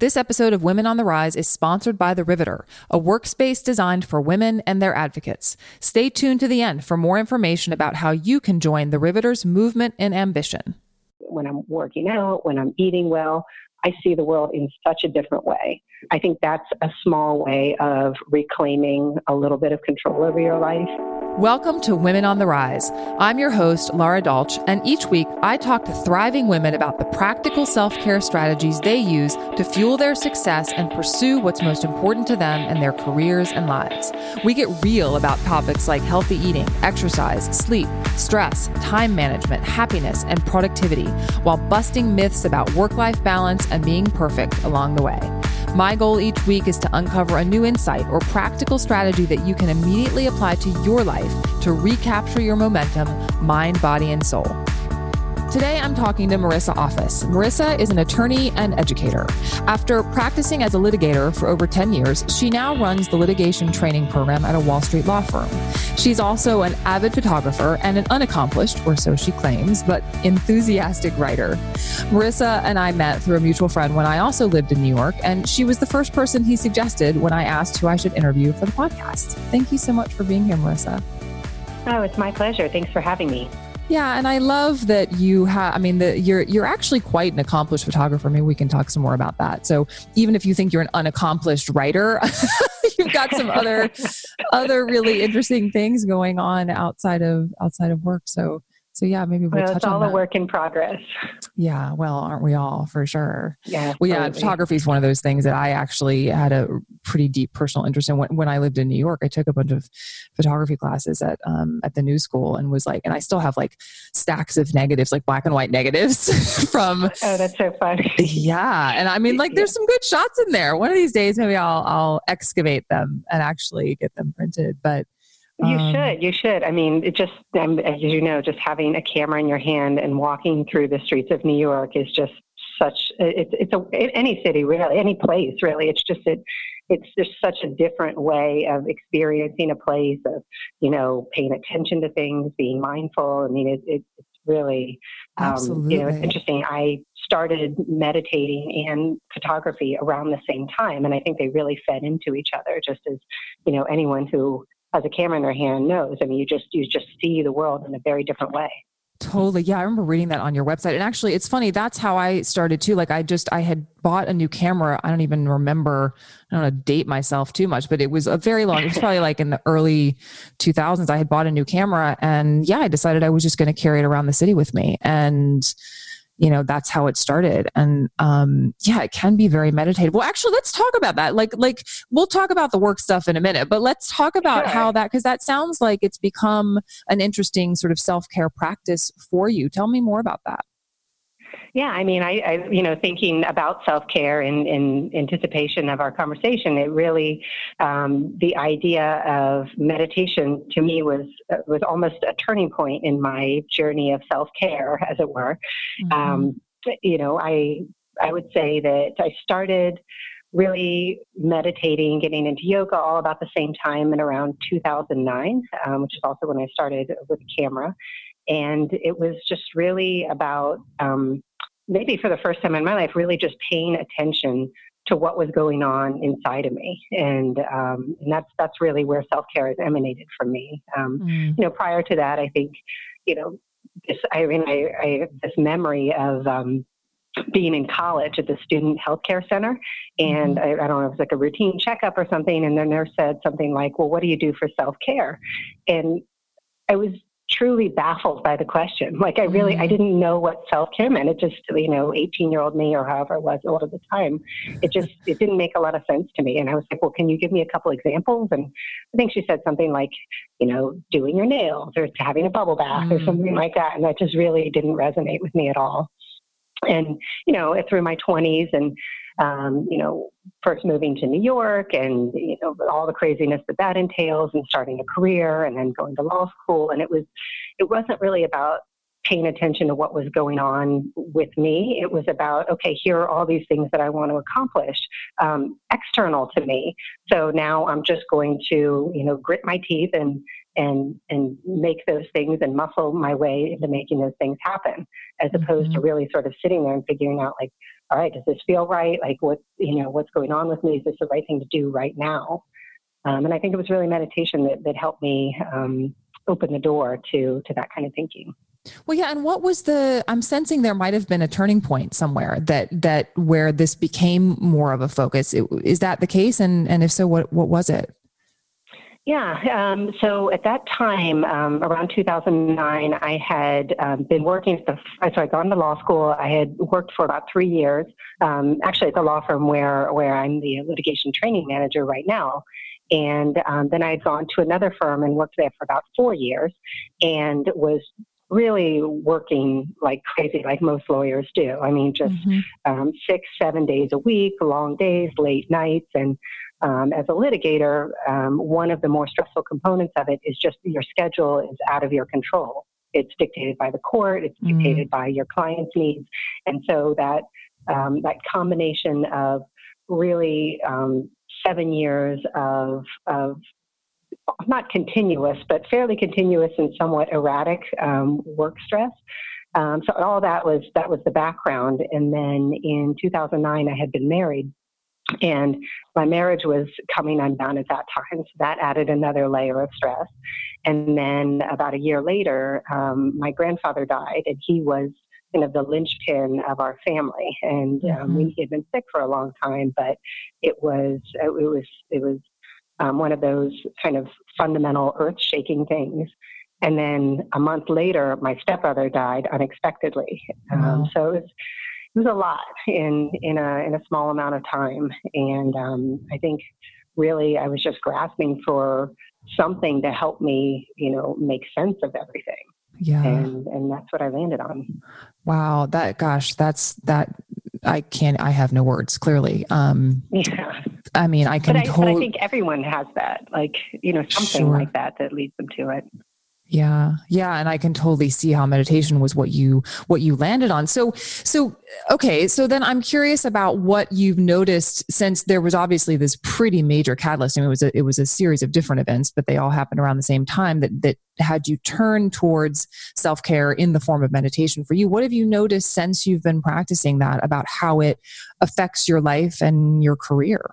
This episode of Women on the Rise is sponsored by The Riveter, a workspace designed for women and their advocates. Stay tuned to the end for more information about how you can join The Riveter's movement and ambition. When I'm working out, when I'm eating well, I see the world in such a different way. I think that's a small way of reclaiming a little bit of control over your life. Welcome to Women on the Rise. I'm your host, Lara Dolch, and each week I talk to thriving women about the practical self care strategies they use to fuel their success and pursue what's most important to them in their careers and lives. We get real about topics like healthy eating, exercise, sleep, stress, time management, happiness, and productivity, while busting myths about work life balance and being perfect along the way. My goal each week is to uncover a new insight or practical strategy that you can immediately apply to your life to recapture your momentum, mind, body, and soul. Today, I'm talking to Marissa Office. Marissa is an attorney and educator. After practicing as a litigator for over 10 years, she now runs the litigation training program at a Wall Street law firm. She's also an avid photographer and an unaccomplished, or so she claims, but enthusiastic writer. Marissa and I met through a mutual friend when I also lived in New York, and she was the first person he suggested when I asked who I should interview for the podcast. Thank you so much for being here, Marissa. Oh, it's my pleasure. Thanks for having me. Yeah, and I love that you have. I mean, the, you're you're actually quite an accomplished photographer. Maybe we can talk some more about that. So even if you think you're an unaccomplished writer, you've got some other other really interesting things going on outside of outside of work. So so yeah, maybe we'll, well touch it's all on a work in progress. Yeah, well, aren't we all for sure? Yeah. Well, yeah, photography is one of those things that I actually had a pretty deep personal interest in. When, when I lived in New York, I took a bunch of photography classes at um, at the New School, and was like, and I still have like stacks of negatives, like black and white negatives from. Oh, that's so funny. Yeah, and I mean, like, there's some good shots in there. One of these days, maybe I'll I'll excavate them and actually get them printed, but. You um, should. You should. I mean, it just, um, as you know, just having a camera in your hand and walking through the streets of New York is just such. It's it's a any city really, any place really. It's just it. It's just such a different way of experiencing a place of, you know, paying attention to things, being mindful. I mean, it, it, it's really, um, you know, it's interesting. I started meditating and photography around the same time, and I think they really fed into each other. Just as, you know, anyone who has a camera in their hand knows. I mean, you just you just see the world in a very different way. Totally. Yeah, I remember reading that on your website. And actually, it's funny. That's how I started too. Like, I just I had bought a new camera. I don't even remember. I don't want to date myself too much, but it was a very long. It was probably like in the early 2000s. I had bought a new camera, and yeah, I decided I was just going to carry it around the city with me. And you know that's how it started. And um yeah it can be very meditative. Well actually let's talk about that. Like like we'll talk about the work stuff in a minute but let's talk about sure. how that because that sounds like it's become an interesting sort of self-care practice for you. Tell me more about that yeah, I mean, I, I you know, thinking about self care in, in anticipation of our conversation, it really, um, the idea of meditation to me was uh, was almost a turning point in my journey of self care, as it were. Mm-hmm. Um, you know, I I would say that I started really meditating, getting into yoga all about the same time in around 2009, um, which is also when I started with camera. And it was just really about um, maybe for the first time in my life, really just paying attention to what was going on inside of me, and um, and that's that's really where self care has emanated from me. Um, mm. You know, prior to that, I think, you know, this I mean, I, I have this memory of. Um, being in college at the student healthcare center, and mm-hmm. I, I, don't know, it was like a routine checkup or something, and the nurse said something like, "Well, what do you do for self care?" And I was truly baffled by the question. Like I really, I mm. didn't know what self-care meant. It just, you know, 18 year old me or however it was old at the time, it just, it didn't make a lot of sense to me. And I was like, well, can you give me a couple examples? And I think she said something like, you know, doing your nails or having a bubble bath mm. or something like that. And that just really didn't resonate with me at all. And, you know, through my 20s and um, you know, first moving to New York and, you know, all the craziness that that entails and starting a career and then going to law school. And it was, it wasn't really about paying attention to what was going on with me. It was about, okay, here are all these things that I want to accomplish um, external to me. So now I'm just going to, you know, grit my teeth and, and and make those things and muscle my way into making those things happen, as opposed mm-hmm. to really sort of sitting there and figuring out like, all right, does this feel right? Like what you know, what's going on with me? Is this the right thing to do right now? Um, and I think it was really meditation that, that helped me um, open the door to to that kind of thinking. Well, yeah, and what was the? I'm sensing there might have been a turning point somewhere that that where this became more of a focus. Is that the case? And and if so, what what was it? Yeah. Um, so at that time, um, around 2009, I had um, been working. at The, so I'd gone to law school. I had worked for about three years, um, actually at the law firm where where I'm the litigation training manager right now. And um, then I had gone to another firm and worked there for about four years, and was really working like crazy, like most lawyers do. I mean, just mm-hmm. um, six, seven days a week, long days, late nights. And um, as a litigator, um, one of the more stressful components of it is just your schedule is out of your control. It's dictated by the court, it's mm-hmm. dictated by your client's needs. And so that, um, that combination of really um, seven years of, of not continuous, but fairly continuous and somewhat erratic um, work stress. Um, so all that was that was the background. And then in 2009, I had been married, and my marriage was coming undone at that time. So that added another layer of stress. And then about a year later, um, my grandfather died, and he was kind of the linchpin of our family. And um, mm-hmm. we had been sick for a long time, but it was it was it was um, one of those kind of fundamental earth shaking things. And then a month later, my stepbrother died unexpectedly. Wow. Um, so it was, it was a lot in, in, a, in a small amount of time. And um, I think really I was just grasping for something to help me, you know, make sense of everything. Yeah. And, and that's what I landed on. Wow. That, gosh, that's, that I can't, I have no words clearly. Um, yeah. I mean, I can. But I, but I think everyone has that, like you know, something sure. like that that leads them to it. Yeah. Yeah, and I can totally see how meditation was what you what you landed on. So so okay, so then I'm curious about what you've noticed since there was obviously this pretty major catalyst. I mean, it was a it was a series of different events, but they all happened around the same time that that had you turn towards self-care in the form of meditation for you. What have you noticed since you've been practicing that about how it affects your life and your career?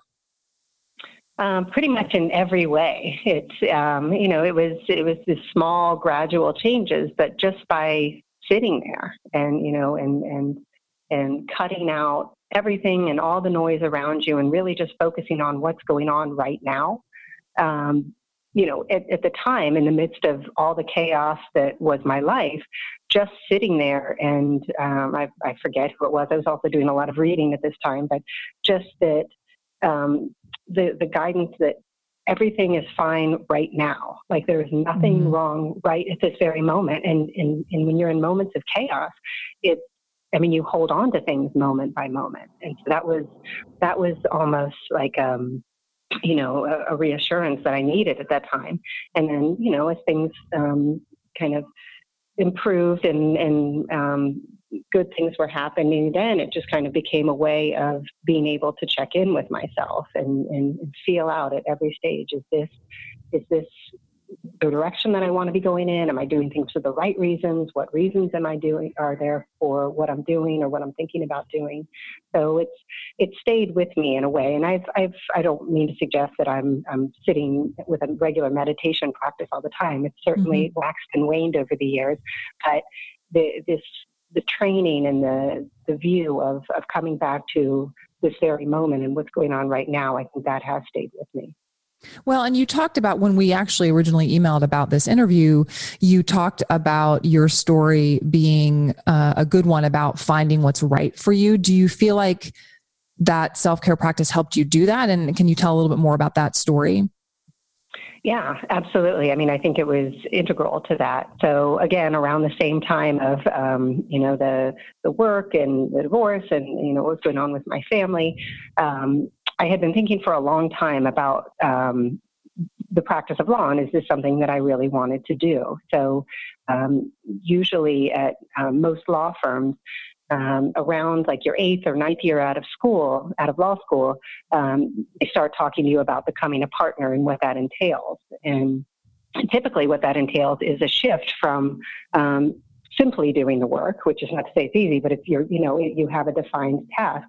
Um, pretty much in every way. It's um, you know it was it was this small gradual changes, but just by sitting there and you know and and and cutting out everything and all the noise around you and really just focusing on what's going on right now. Um, you know, at, at the time, in the midst of all the chaos that was my life, just sitting there and um, I, I forget who it was. I was also doing a lot of reading at this time, but just that um, the, the guidance that everything is fine right now. Like there is nothing mm wrong right at this very moment. And, and, and when you're in moments of chaos, it, I mean, you hold on to things moment by moment. And so that was, that was almost like, um, you know, a, a reassurance that I needed at that time. And then, you know, as things um, kind of improved and, and um, good things were happening then, it just kind of became a way of being able to check in with myself and, and, and feel out at every stage is this is this the direction that I want to be going in? Am I doing things for the right reasons? What reasons am I doing are there for what I'm doing or what I'm thinking about doing? So it's it stayed with me in a way. And I've I've I don't mean to suggest that I'm I'm sitting with a regular meditation practice all the time. It's certainly mm-hmm. waxed and waned over the years, but the, this the training and the the view of of coming back to this very moment and what's going on right now, I think that has stayed with me. Well, and you talked about when we actually originally emailed about this interview, you talked about your story being uh, a good one about finding what's right for you. Do you feel like that self care practice helped you do that? And can you tell a little bit more about that story? Yeah, absolutely. I mean, I think it was integral to that. So again, around the same time of um, you know the the work and the divorce and you know what's going on with my family, um, I had been thinking for a long time about um, the practice of law and is this something that I really wanted to do? So, um, usually at um, most law firms, um, around like your eighth or ninth year out of school, out of law school, um, they start talking to you about becoming a partner and what that entails. And typically what that entails is a shift from um, simply doing the work, which is not to say it's easy, but if you're, you know, you have a defined task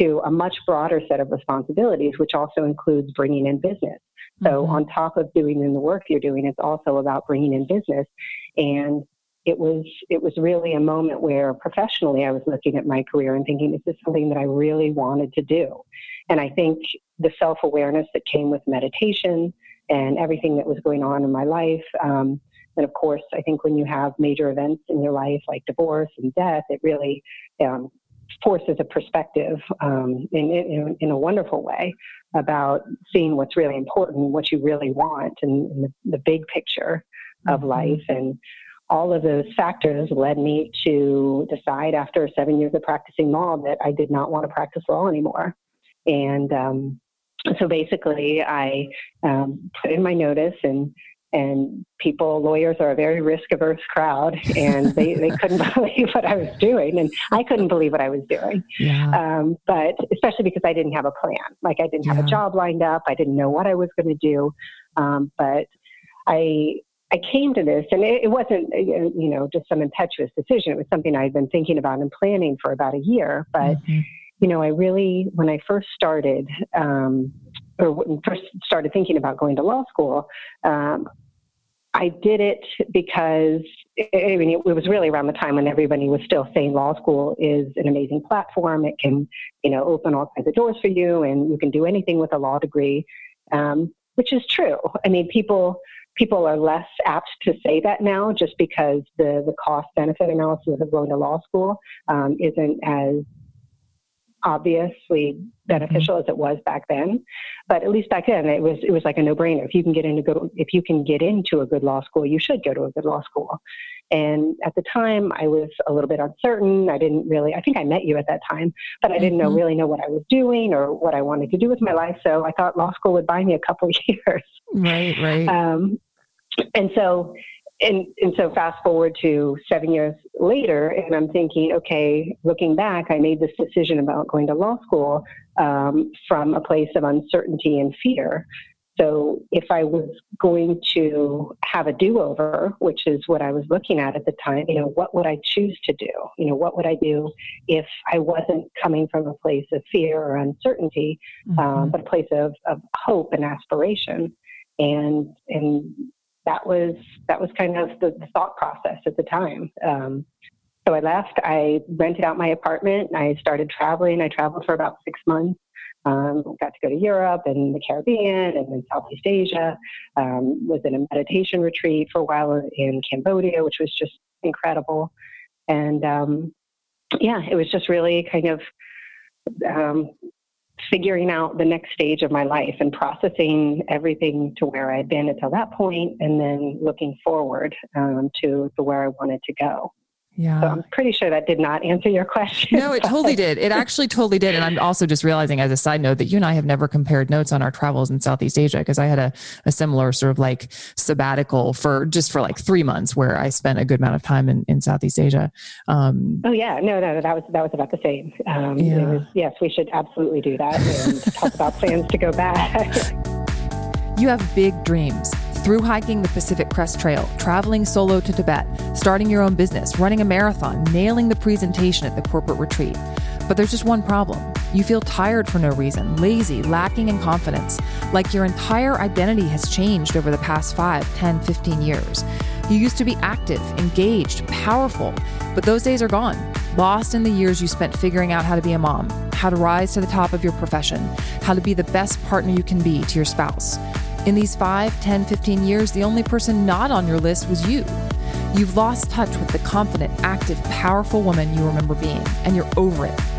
to a much broader set of responsibilities, which also includes bringing in business. So mm-hmm. on top of doing in the work you're doing, it's also about bringing in business. And it was it was really a moment where professionally I was looking at my career and thinking, is this something that I really wanted to do? And I think the self awareness that came with meditation and everything that was going on in my life. Um, and of course, I think when you have major events in your life like divorce and death, it really um, forces a perspective um, in, in, in, a wonderful way about seeing what's really important, what you really want, and, and the, the, big picture of mm-hmm. life. And all of those factors led me to decide after seven years of practicing law that I did not want to practice law anymore. And um, so basically, I um, put in my notice and and people, lawyers are a very risk averse crowd, and they, they couldn't believe what I was doing, and I couldn't believe what I was doing. Yeah. Um, but especially because I didn't have a plan, like I didn't have yeah. a job lined up, I didn't know what I was going to do. Um, but I I came to this, and it, it wasn't uh, you know just some impetuous decision. It was something I had been thinking about and planning for about a year, but. Mm-hmm you know, I really, when I first started, um, or when first started thinking about going to law school, um, I did it because I mean, it, was really around the time when everybody was still saying law school is an amazing platform. It can, you know, open all kinds of doors for you, and you can do anything with a law degree, um, which is true. I mean, people people are less apt to say that now, just because the the cost benefit analysis of going to law school um, isn't as obviously beneficial mm-hmm. as it was back then. But at least back then, it was it was like a no brainer. If you can get into go, if you can get into a good law school, you should go to a good law school. And at the time, I was a little bit uncertain. I didn't really. I think I met you at that time, but I didn't know mm-hmm. really know what I was doing or what I wanted to do with my life. So I thought law school would buy me a couple years. Right, right. Um, and so and and so fast forward to seven years later, and I'm thinking, okay, looking back, I made this decision about going to law school um, from a place of uncertainty and fear. So if I was going to have a do-over, which is what I was looking at at the time, you know, what would I choose to do? You know, what would I do if I wasn't coming from a place of fear or uncertainty, mm-hmm. um, but a place of, of hope and aspiration? And and that was that was kind of the, thought process at the time. Um, so I left. I rented out my apartment. I started traveling. I traveled for about six months. Um, got to go to Europe and the Caribbean and then Southeast Asia. Um, was in a meditation retreat for a while in Cambodia, which was just incredible. And um, yeah, it was just really kind of um, figuring out the next stage of my life and processing everything to where I'd been until that point, and then looking forward um, to, to where I wanted to go. Yeah. So I'm pretty sure that did not answer your question. No, it totally did. It actually totally did. And I'm also just realizing as a side note that you and I have never compared notes on our travels in Southeast Asia because I had a, a similar sort of like sabbatical for just for like three months where I spent a good amount of time in, in Southeast Asia. Um, oh yeah, no, no, that was, that was about the same. Um, yeah. Was, yes, we should absolutely do that and talk about plans to go back. you have big dreams through hiking the Pacific Crest Trail, traveling solo to Tibet, starting your own business, running a marathon, nailing the presentation at the corporate retreat. But there's just one problem. You feel tired for no reason, lazy, lacking in confidence, like your entire identity has changed over the past 5, 10, 15 years. You used to be active, engaged, powerful, but those days are gone. Lost in the years you spent figuring out how to be a mom, how to rise to the top of your profession, how to be the best partner you can be to your spouse. In these 5, 10, 15 years, the only person not on your list was you. You've lost touch with the confident, active, powerful woman you remember being, and you're over it.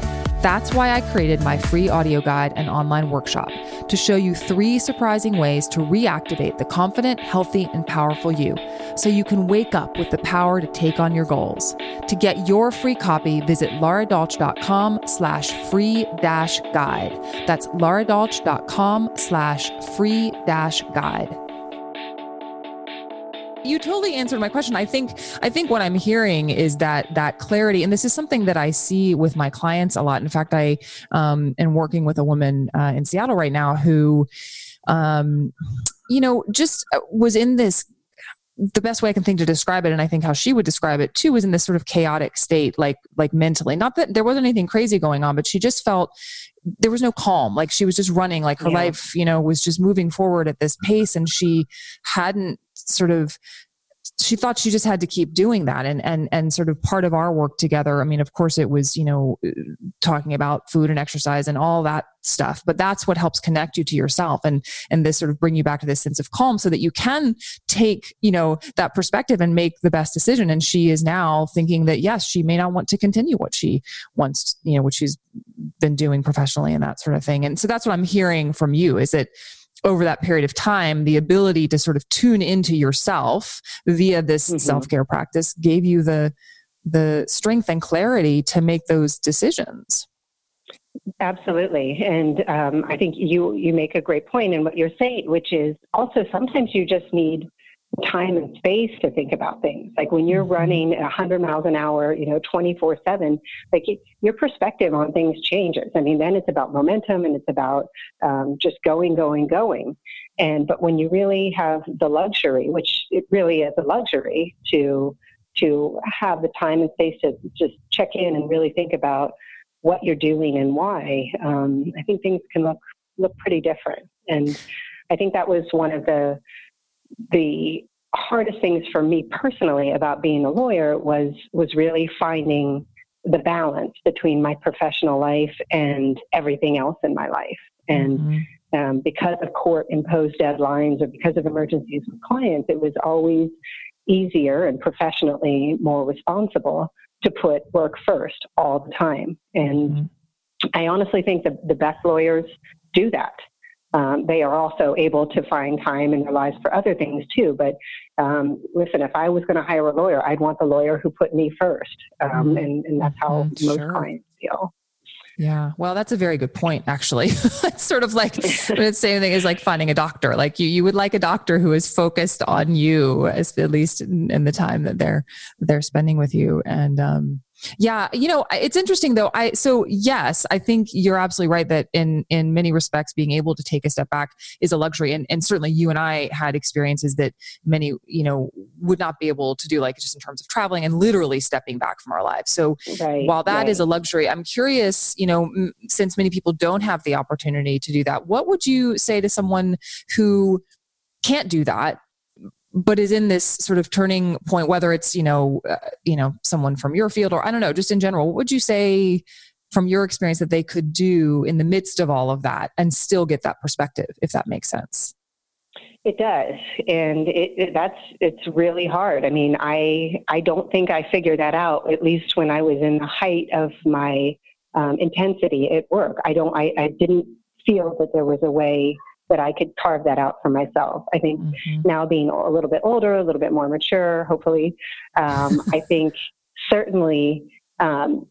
That's why I created my free audio guide and online workshop to show you three surprising ways to reactivate the confident, healthy, and powerful you so you can wake up with the power to take on your goals. To get your free copy, visit laradolch.com slash free dash guide. That's laradolch.com slash free dash guide you totally answered my question. I think I think what I'm hearing is that that clarity, and this is something that I see with my clients a lot. In fact, I um, am working with a woman uh, in Seattle right now who, um, you know, just uh, was in this the best way I can think to describe it, and I think how she would describe it too, was in this sort of chaotic state, like like mentally. Not that there wasn't anything crazy going on, but she just felt there was no calm. Like she was just running, like her yeah. life, you know, was just moving forward at this pace, and she hadn't sort of she thought she just had to keep doing that and and and sort of part of our work together. I mean of course it was you know talking about food and exercise and all that stuff but that's what helps connect you to yourself and and this sort of bring you back to this sense of calm so that you can take you know that perspective and make the best decision. And she is now thinking that yes she may not want to continue what she wants you know what she's been doing professionally and that sort of thing. And so that's what i'm hearing from you is that over that period of time, the ability to sort of tune into yourself via this mm-hmm. self care practice gave you the the strength and clarity to make those decisions. Absolutely, and um, I think you you make a great point in what you're saying, which is also sometimes you just need time and space to think about things. Like when you're mm-hmm. running 100 miles an hour, you know, 24 7, like your perspective on things changes. I mean, then it's about momentum and it's about um, just going, going, going. And but when you really have the luxury, which it really is a luxury to to have the time and space to just check in and really think about what you're doing and why, um, I think things can look look pretty different. And I think that was one of the the hardest things for me personally about being a lawyer was was really finding the balance between my professional life and everything else in my life. And mm-hmm. um, because of court imposed deadlines or because of emergencies with clients, it was always easier and professionally more responsible to put work first all the time. And mm-hmm. I honestly think that the best lawyers do that um, they are also able to find time in their lives for other things too. But um, listen, if I was going to hire a lawyer, I'd want the lawyer who put me first, um, mm-hmm. and, and, that's how mm-hmm. most sure. clients feel. Yeah, well, that's a very good point. Actually, it's sort of like the same thing as like finding a doctor. Like you, you would like a doctor who is focused on you, as at least in, in the time that they're they're spending with you. And um, yeah, you know, it's interesting though. I so yes, I think you're absolutely right that in in many respects being able to take a step back is a luxury and and certainly you and I had experiences that many, you know, would not be able to do like just in terms of traveling and literally stepping back from our lives. So right, while that right. is a luxury, I'm curious, you know, m- since many people don't have the opportunity to do that, what would you say to someone who can't do that but is in this sort of turning point whether it's you know uh, you know someone from your field or i don't know just in general what would you say from your experience that they could do in the midst of all of that and still get that perspective if that makes sense? It does. And it, it, that's it's really hard. I mean i i don't think i figured that out at least when i was in the height of my um, intensity at work. I don't I, I didn't feel that there was a way that I could carve that out for myself. I think mm-hmm. now being a little bit older, a little bit more mature, hopefully, um, I think certainly um,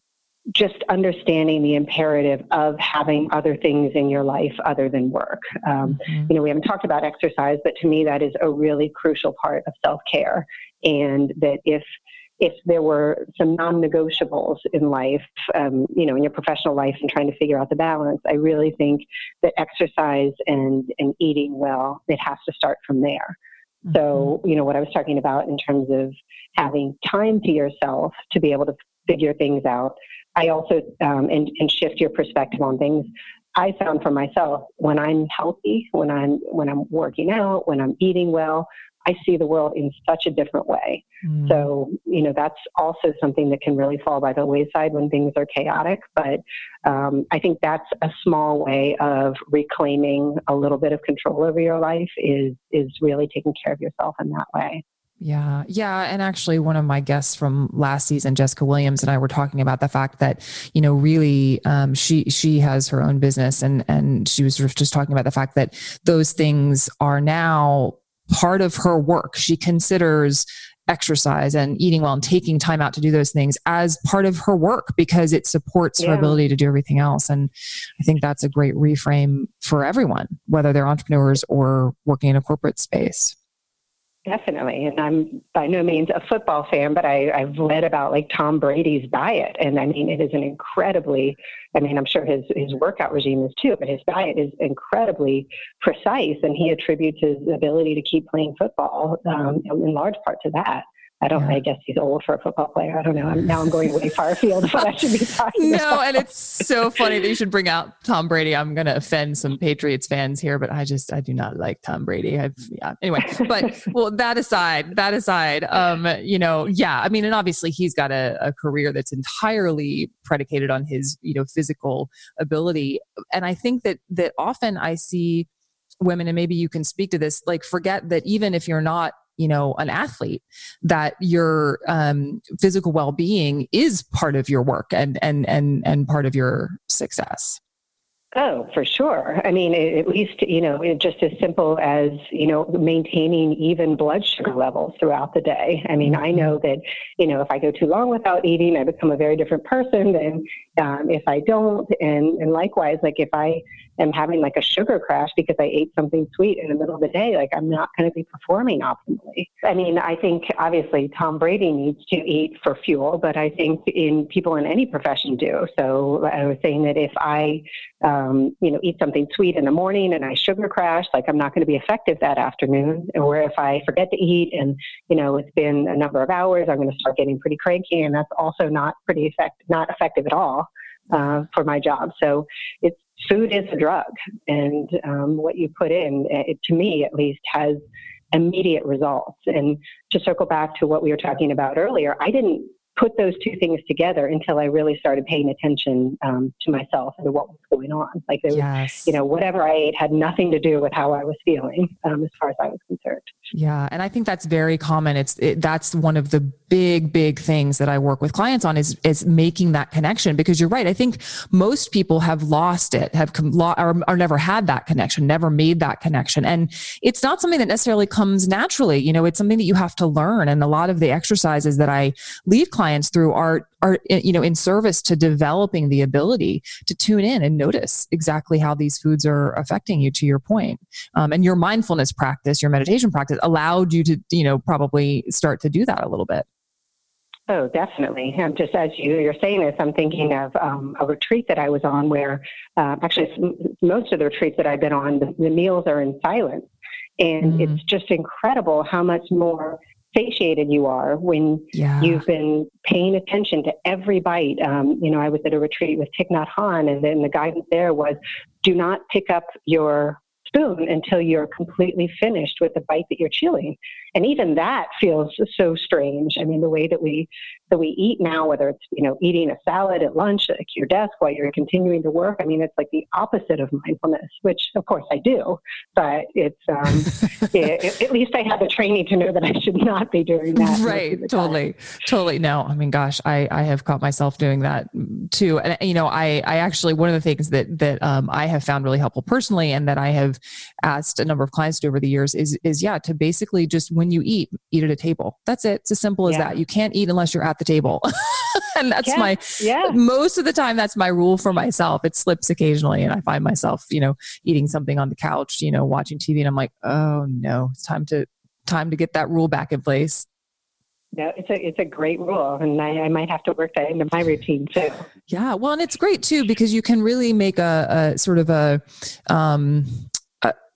just understanding the imperative of having other things in your life other than work. Um, mm-hmm. You know, we haven't talked about exercise, but to me, that is a really crucial part of self care. And that if if there were some non-negotiables in life, um, you know, in your professional life and trying to figure out the balance, I really think that exercise and, and eating well, it has to start from there. Mm-hmm. So, you know, what I was talking about in terms of having time to yourself to be able to figure things out, I also, um, and, and shift your perspective on things. I found for myself when I'm healthy, when I'm when I'm working out, when I'm eating well, I see the world in such a different way. Mm. So, you know, that's also something that can really fall by the wayside when things are chaotic. But um, I think that's a small way of reclaiming a little bit of control over your life is is really taking care of yourself in that way. Yeah. Yeah. And actually, one of my guests from last season, Jessica Williams, and I were talking about the fact that, you know, really, um, she, she has her own business and, and she was just talking about the fact that those things are now part of her work. She considers exercise and eating well and taking time out to do those things as part of her work because it supports yeah. her ability to do everything else. And I think that's a great reframe for everyone, whether they're entrepreneurs or working in a corporate space. Definitely. And I'm by no means a football fan, but I, I've read about like Tom Brady's diet. And I mean, it is an incredibly, I mean, I'm sure his, his workout regime is too, but his diet is incredibly precise. And he attributes his ability to keep playing football um, in large part to that. I don't. Yeah. I guess he's old for a football player. I don't know. I'm, now I'm going way far afield what I should be talking no, about. and it's so funny that you should bring out Tom Brady. I'm going to offend some Patriots fans here, but I just I do not like Tom Brady. I've yeah. Anyway, but well, that aside, that aside, um, you know, yeah. I mean, and obviously he's got a, a career that's entirely predicated on his you know physical ability, and I think that that often I see women, and maybe you can speak to this, like forget that even if you're not you know an athlete that your um, physical well-being is part of your work and and and and part of your success Oh, for sure. I mean, at least, you know, just as simple as, you know, maintaining even blood sugar levels throughout the day. I mean, I know mm-hmm. that, you know, if I go too long without eating, I become a very different person than um, if I don't. And, and likewise, like if I am having like a sugar crash because I ate something sweet in the middle of the day, like I'm not going to be performing optimally. I mean, I think obviously Tom Brady needs to eat for fuel, but I think in people in any profession do. So I was saying that if I, um, you know, eat something sweet in the morning and I sugar crash, like I'm not going to be effective that afternoon. Or if I forget to eat and, you know, it's been a number of hours, I'm going to start getting pretty cranky and that's also not pretty effective, not effective at all. Uh, for my job. So it's food is a drug, and um, what you put in, it, to me at least, has immediate results. And to circle back to what we were talking about earlier, I didn't put those two things together until I really started paying attention um, to myself and to what was going on. Like there was, yes. you know, whatever I ate had nothing to do with how I was feeling um, as far as I was concerned. Yeah, and I think that's very common. It's it, that's one of the big big things that I work with clients on is is making that connection because you're right. I think most people have lost it, have come, or, or never had that connection, never made that connection, and it's not something that necessarily comes naturally. You know, it's something that you have to learn. And a lot of the exercises that I lead clients through art are you know in service to developing the ability to tune in and notice exactly how these foods are affecting you to your point um, and your mindfulness practice your meditation practice allowed you to you know probably start to do that a little bit Oh, definitely. And just as you, you're saying this, I'm thinking of um, a retreat that I was on where uh, actually most of the retreats that I've been on, the, the meals are in silence. And mm. it's just incredible how much more satiated you are when yeah. you've been paying attention to every bite. Um, you know, I was at a retreat with Thich Nhat Hanh, and then the guidance there was do not pick up your spoon until you're completely finished with the bite that you're chewing. And even that feels so strange. I mean, the way that we that we eat now, whether it's you know eating a salad at lunch at your desk while you're continuing to work, I mean, it's like the opposite of mindfulness, which of course I do, but it's um, it, at least I have the training to know that I should not be doing that. Right, totally, totally. No, I mean, gosh, I I have caught myself doing that too, and you know, I I actually one of the things that that um, I have found really helpful personally, and that I have asked a number of clients to over the years is is yeah to basically just when you eat, eat at a table. That's it. It's as simple as yeah. that. You can't eat unless you're at the table. and that's yeah. my yeah. most of the time that's my rule for myself. It slips occasionally and I find myself, you know, eating something on the couch, you know, watching TV and I'm like, "Oh no, it's time to time to get that rule back in place." No, it's a it's a great rule, and I, I, might have to work that into my routine too. Yeah, well, and it's great too because you can really make a, a sort of a um,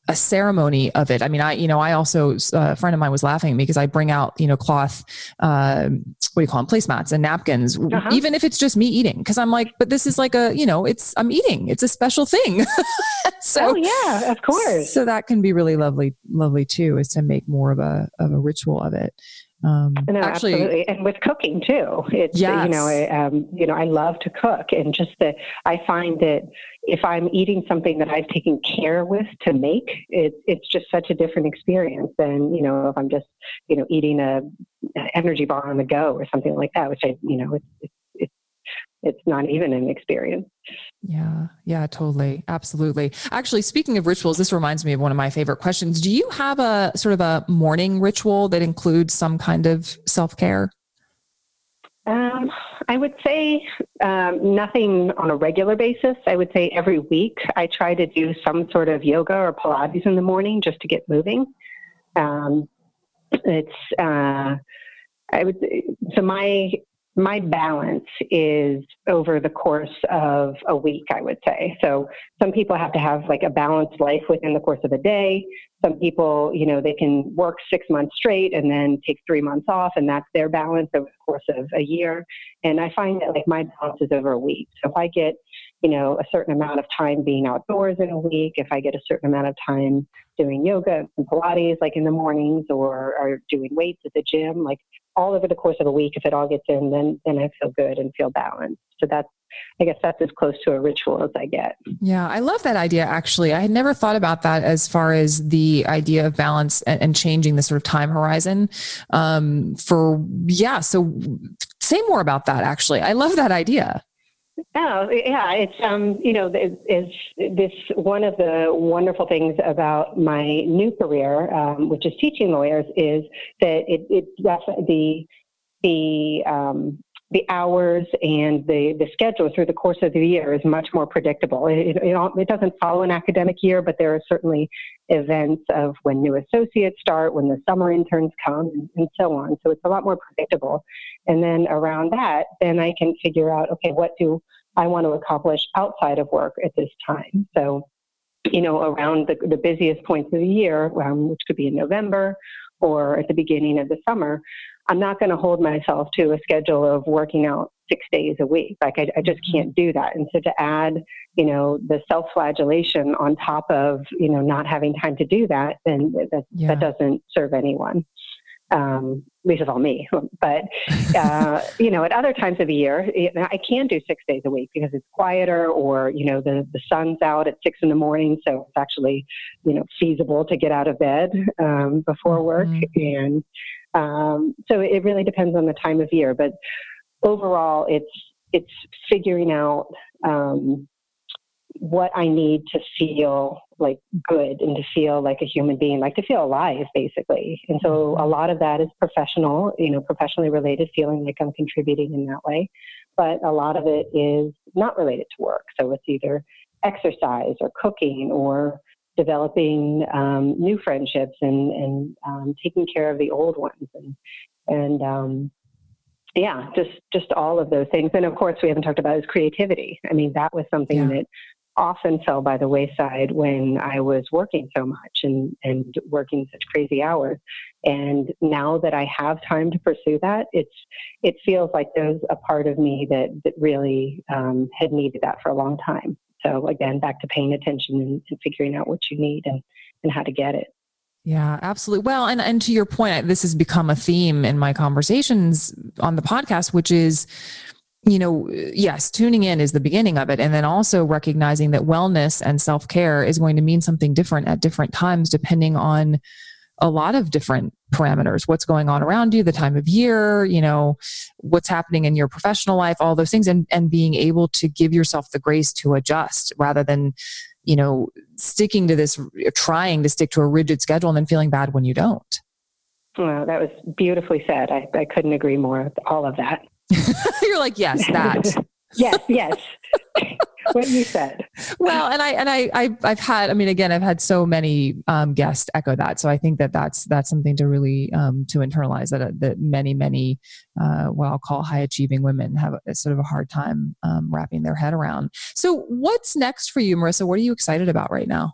a ceremony of it. I mean, I, you know, I also, uh, a friend of mine was laughing at me because I bring out, you know, cloth, uh, what do you call them, placemats and napkins, uh-huh. even if it's just me eating. Cause I'm like, but this is like a, you know, it's, I'm eating, it's a special thing. so, oh, yeah, of course. So that can be really lovely, lovely too, is to make more of a, of a ritual of it. Um, no, actually, absolutely, and with cooking too. It's yes. you know, I, um, you know, I love to cook, and just that I find that if I'm eating something that I've taken care with to make, it, it's just such a different experience than you know if I'm just you know eating a, an energy bar on the go or something like that, which I you know it's it's not even an experience. Yeah, yeah, totally. Absolutely. Actually, speaking of rituals, this reminds me of one of my favorite questions. Do you have a sort of a morning ritual that includes some kind of self care? Um, I would say um, nothing on a regular basis. I would say every week I try to do some sort of yoga or Pilates in the morning just to get moving. Um, it's uh, I would so my my balance is over the course of a week, I would say. So some people have to have like a balanced life within the course of a day. Some people, you know, they can work six months straight and then take three months off, and that's their balance over the course of a year. And I find that like my balance is over a week. So if I get, you know, a certain amount of time being outdoors in a week, if I get a certain amount of time doing yoga and Pilates like in the mornings or, or doing weights at the gym, like all over the course of a week, if it all gets in, then then I feel good and feel balanced. So that's I guess that's as close to a ritual as I get. Yeah, I love that idea actually. I had never thought about that as far as the idea of balance and, and changing the sort of time horizon. Um, for yeah, so say more about that actually. I love that idea. Oh yeah, it's um you know is this one of the wonderful things about my new career, um, which is teaching lawyers, is that it it the the um, the hours and the, the schedule through the course of the year is much more predictable. It, it, it, doesn't follow an academic year, but there are certainly events of when new associates start, when the summer interns come, and, and so on. So it's a lot more predictable. And then around that, then I can figure out, okay, what do I want to accomplish outside of work at this time? So, you know, around the, the busiest points of the year, um, which could be in November or at the beginning of the summer, I'm not going to hold myself to a schedule of working out six days a week. Like I, I just can't do that. And so to add, you know, the self-flagellation on top of, you know, not having time to do that, then that, yeah. that doesn't serve anyone. Um, least of all me. But uh, you know, at other times of the year, I can do six days a week because it's quieter, or you know, the the sun's out at six in the morning, so it's actually you know feasible to get out of bed um, before work, mm-hmm. and um, so it really depends on the time of year. But overall, it's it's figuring out um, what I need to feel like good and to feel like a human being, like to feel alive, basically. And so a lot of that is professional, you know, professionally related, feeling like I'm contributing in that way. But a lot of it is not related to work. So it's either exercise or cooking or developing um, new friendships and, and um, taking care of the old ones and, and um, yeah, just just all of those things. And of course, we haven't talked about is creativity. I mean, that was something yeah. that often fell by the wayside when I was working so much and, and working such crazy hours. And now that I have time to pursue that, it's it feels like there's a part of me that, that really um, had needed that for a long time. So again, back to paying attention and, and figuring out what you need and, and how to get it. Yeah, absolutely. Well, and and to your point, this has become a theme in my conversations on the podcast, which is you know, yes, tuning in is the beginning of it. And then also recognizing that wellness and self care is going to mean something different at different times, depending on a lot of different parameters. What's going on around you the time of year you know what's happening in your professional life all those things and and being able to give yourself the grace to adjust rather than you know sticking to this trying to stick to a rigid schedule and then feeling bad when you don't. Well that was beautifully said. I, I couldn't agree more with all of that You're like, yes, that. yes, yes. what you said. Well, and I and I, I have had. I mean, again, I've had so many um, guests echo that. So I think that that's that's something to really um, to internalize that uh, that many many uh, what I'll call high achieving women have a, sort of a hard time um, wrapping their head around. So what's next for you, Marissa? What are you excited about right now?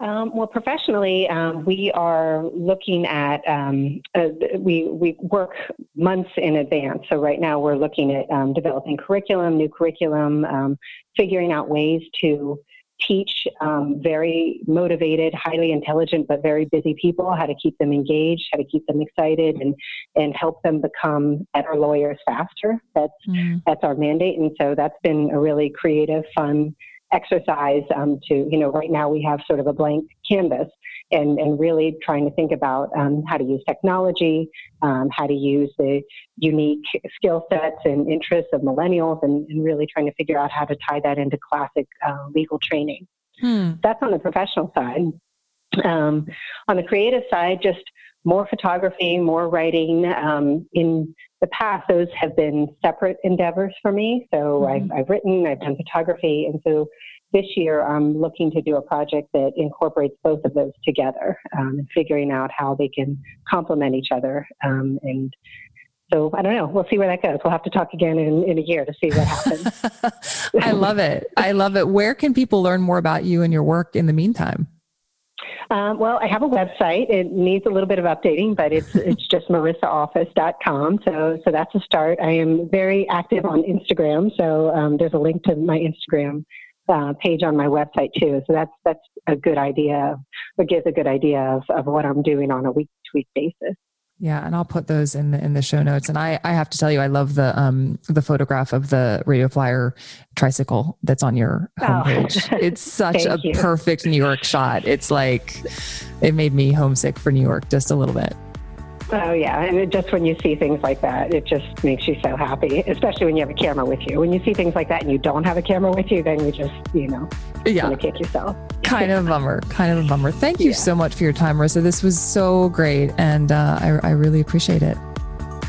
Um, well, professionally, um, we are looking at um, uh, we we work months in advance. So right now, we're looking at um, developing curriculum, new curriculum, um, figuring out ways to teach um, very motivated, highly intelligent, but very busy people how to keep them engaged, how to keep them excited, and and help them become better lawyers faster. That's mm. that's our mandate, and so that's been a really creative, fun exercise um, to, you know, right now we have sort of a blank canvas and, and really trying to think about um, how to use technology, um, how to use the unique skill sets and interests of millennials, and, and, really trying to figure out how to tie that into classic uh, legal training. Hmm. That's on the professional side. Um, on the creative side, just more photography, more writing. Um, in the past, those have been separate endeavors for me. So mm-hmm. I've, I've, written, I've done photography, and so this year I'm looking to do a project that incorporates both of those together um, and figuring out how they can complement each other. Um, and so I don't know. We'll see where that goes. We'll have to talk again in, in a year to see what happens. I love it. I love it. Where can people learn more about you and your work in the meantime? Um, well, I have a website. It needs a little bit of updating, but it's it's just marissaoffice.com. So so that's a start. I am very active on Instagram. So um, there's a link to my Instagram uh, page on my website too. So that's that's a good idea. It gives a good idea of, of what I'm doing on a week to week basis. Yeah, and I'll put those in the in the show notes. And I I have to tell you, I love the um the photograph of the Radio Flyer tricycle that's on your oh. homepage. Oh. It's such a you. perfect New York shot. It's like it made me homesick for New York just a little bit. Oh yeah, and it, just when you see things like that, it just makes you so happy. Especially when you have a camera with you. When you see things like that and you don't have a camera with you, then you just you know yeah. to kick yourself. kind of a bummer. Kind of a bummer. Thank you yeah. so much for your time, Marissa. This was so great, and uh, I, I really appreciate it.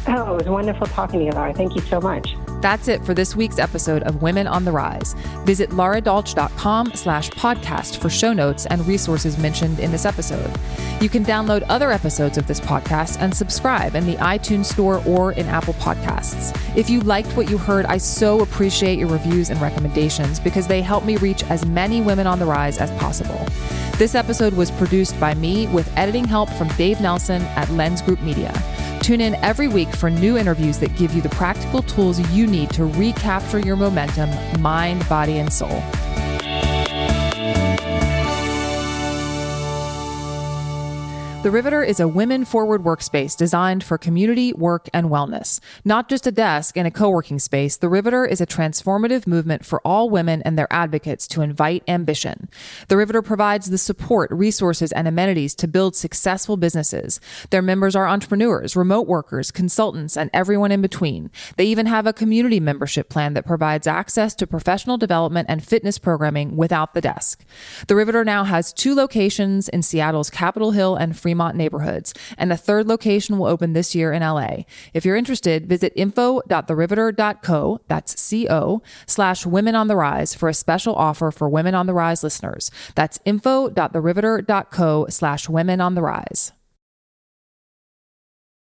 Oh, it was wonderful talking to you, Lara. Thank you so much. That's it for this week's episode of Women on the Rise. Visit laradolch.com slash podcast for show notes and resources mentioned in this episode. You can download other episodes of this podcast and subscribe in the iTunes Store or in Apple Podcasts. If you liked what you heard, I so appreciate your reviews and recommendations because they help me reach as many women on the rise as possible. This episode was produced by me with editing help from Dave Nelson at Lens Group Media. Tune in every week for new interviews that give you the practical tools you need to recapture your momentum, mind, body, and soul. The Riveter is a women forward workspace designed for community, work, and wellness. Not just a desk in a co working space, The Riveter is a transformative movement for all women and their advocates to invite ambition. The Riveter provides the support, resources, and amenities to build successful businesses. Their members are entrepreneurs, remote workers, consultants, and everyone in between. They even have a community membership plan that provides access to professional development and fitness programming without the desk. The Riveter now has two locations in Seattle's Capitol Hill and Fremont Fremont neighborhoods, and a third location will open this year in LA. If you're interested, visit info.theriveter.co, that's C-O, slash women on the rise for a special offer for women on the rise listeners. That's info.theriveter.co slash women on the rise.